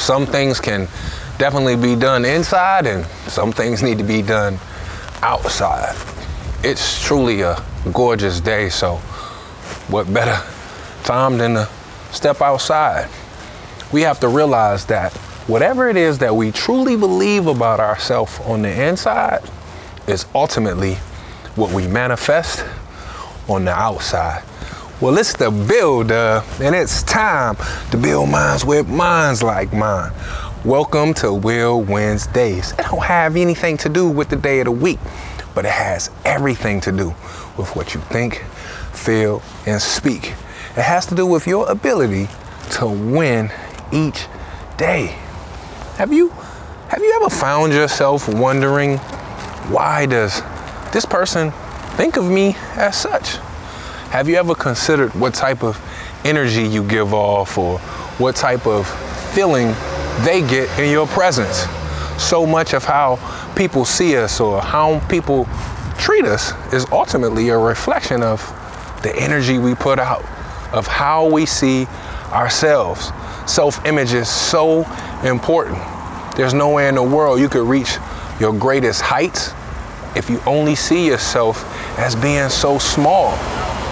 some things can definitely be done inside, and some things need to be done outside. It's truly a gorgeous day, so what better time than to step outside? We have to realize that whatever it is that we truly believe about ourselves on the inside is ultimately what we manifest on the outside. Well, it's the builder, and it's time to build minds with minds like mine. Welcome to Will Winsdays. It don't have anything to do with the day of the week, but it has everything to do with what you think, feel, and speak. It has to do with your ability to win each day. Have you have you ever found yourself wondering why does this person think of me as such? Have you ever considered what type of energy you give off or what type of feeling they get in your presence? So much of how people see us or how people treat us is ultimately a reflection of the energy we put out, of how we see ourselves. Self image is so important. There's nowhere in the world you could reach your greatest heights if you only see yourself as being so small.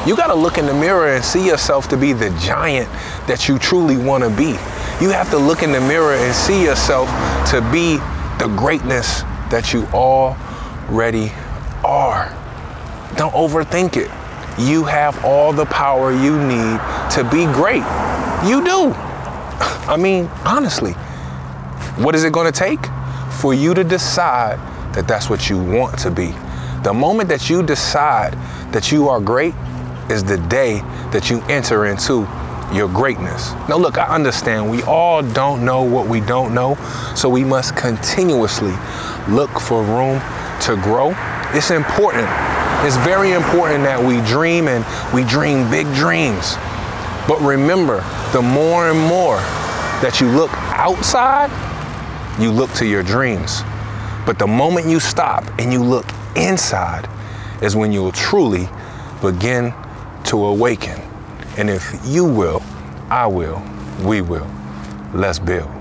You got to look in the mirror and see yourself to be the giant that you truly want to be. You have to look in the mirror and see yourself to be the greatness that you already are. Don't overthink it. You have all the power you need to be great. You do. I mean, honestly, what is it going to take for you to decide that that's what you want to be? The moment that you decide that you are great, is the day that you enter into your greatness. Now, look, I understand we all don't know what we don't know, so we must continuously look for room to grow. It's important. It's very important that we dream and we dream big dreams. But remember, the more and more that you look outside, you look to your dreams. But the moment you stop and you look inside is when you'll truly begin to awaken. And if you will, I will, we will. Let's build.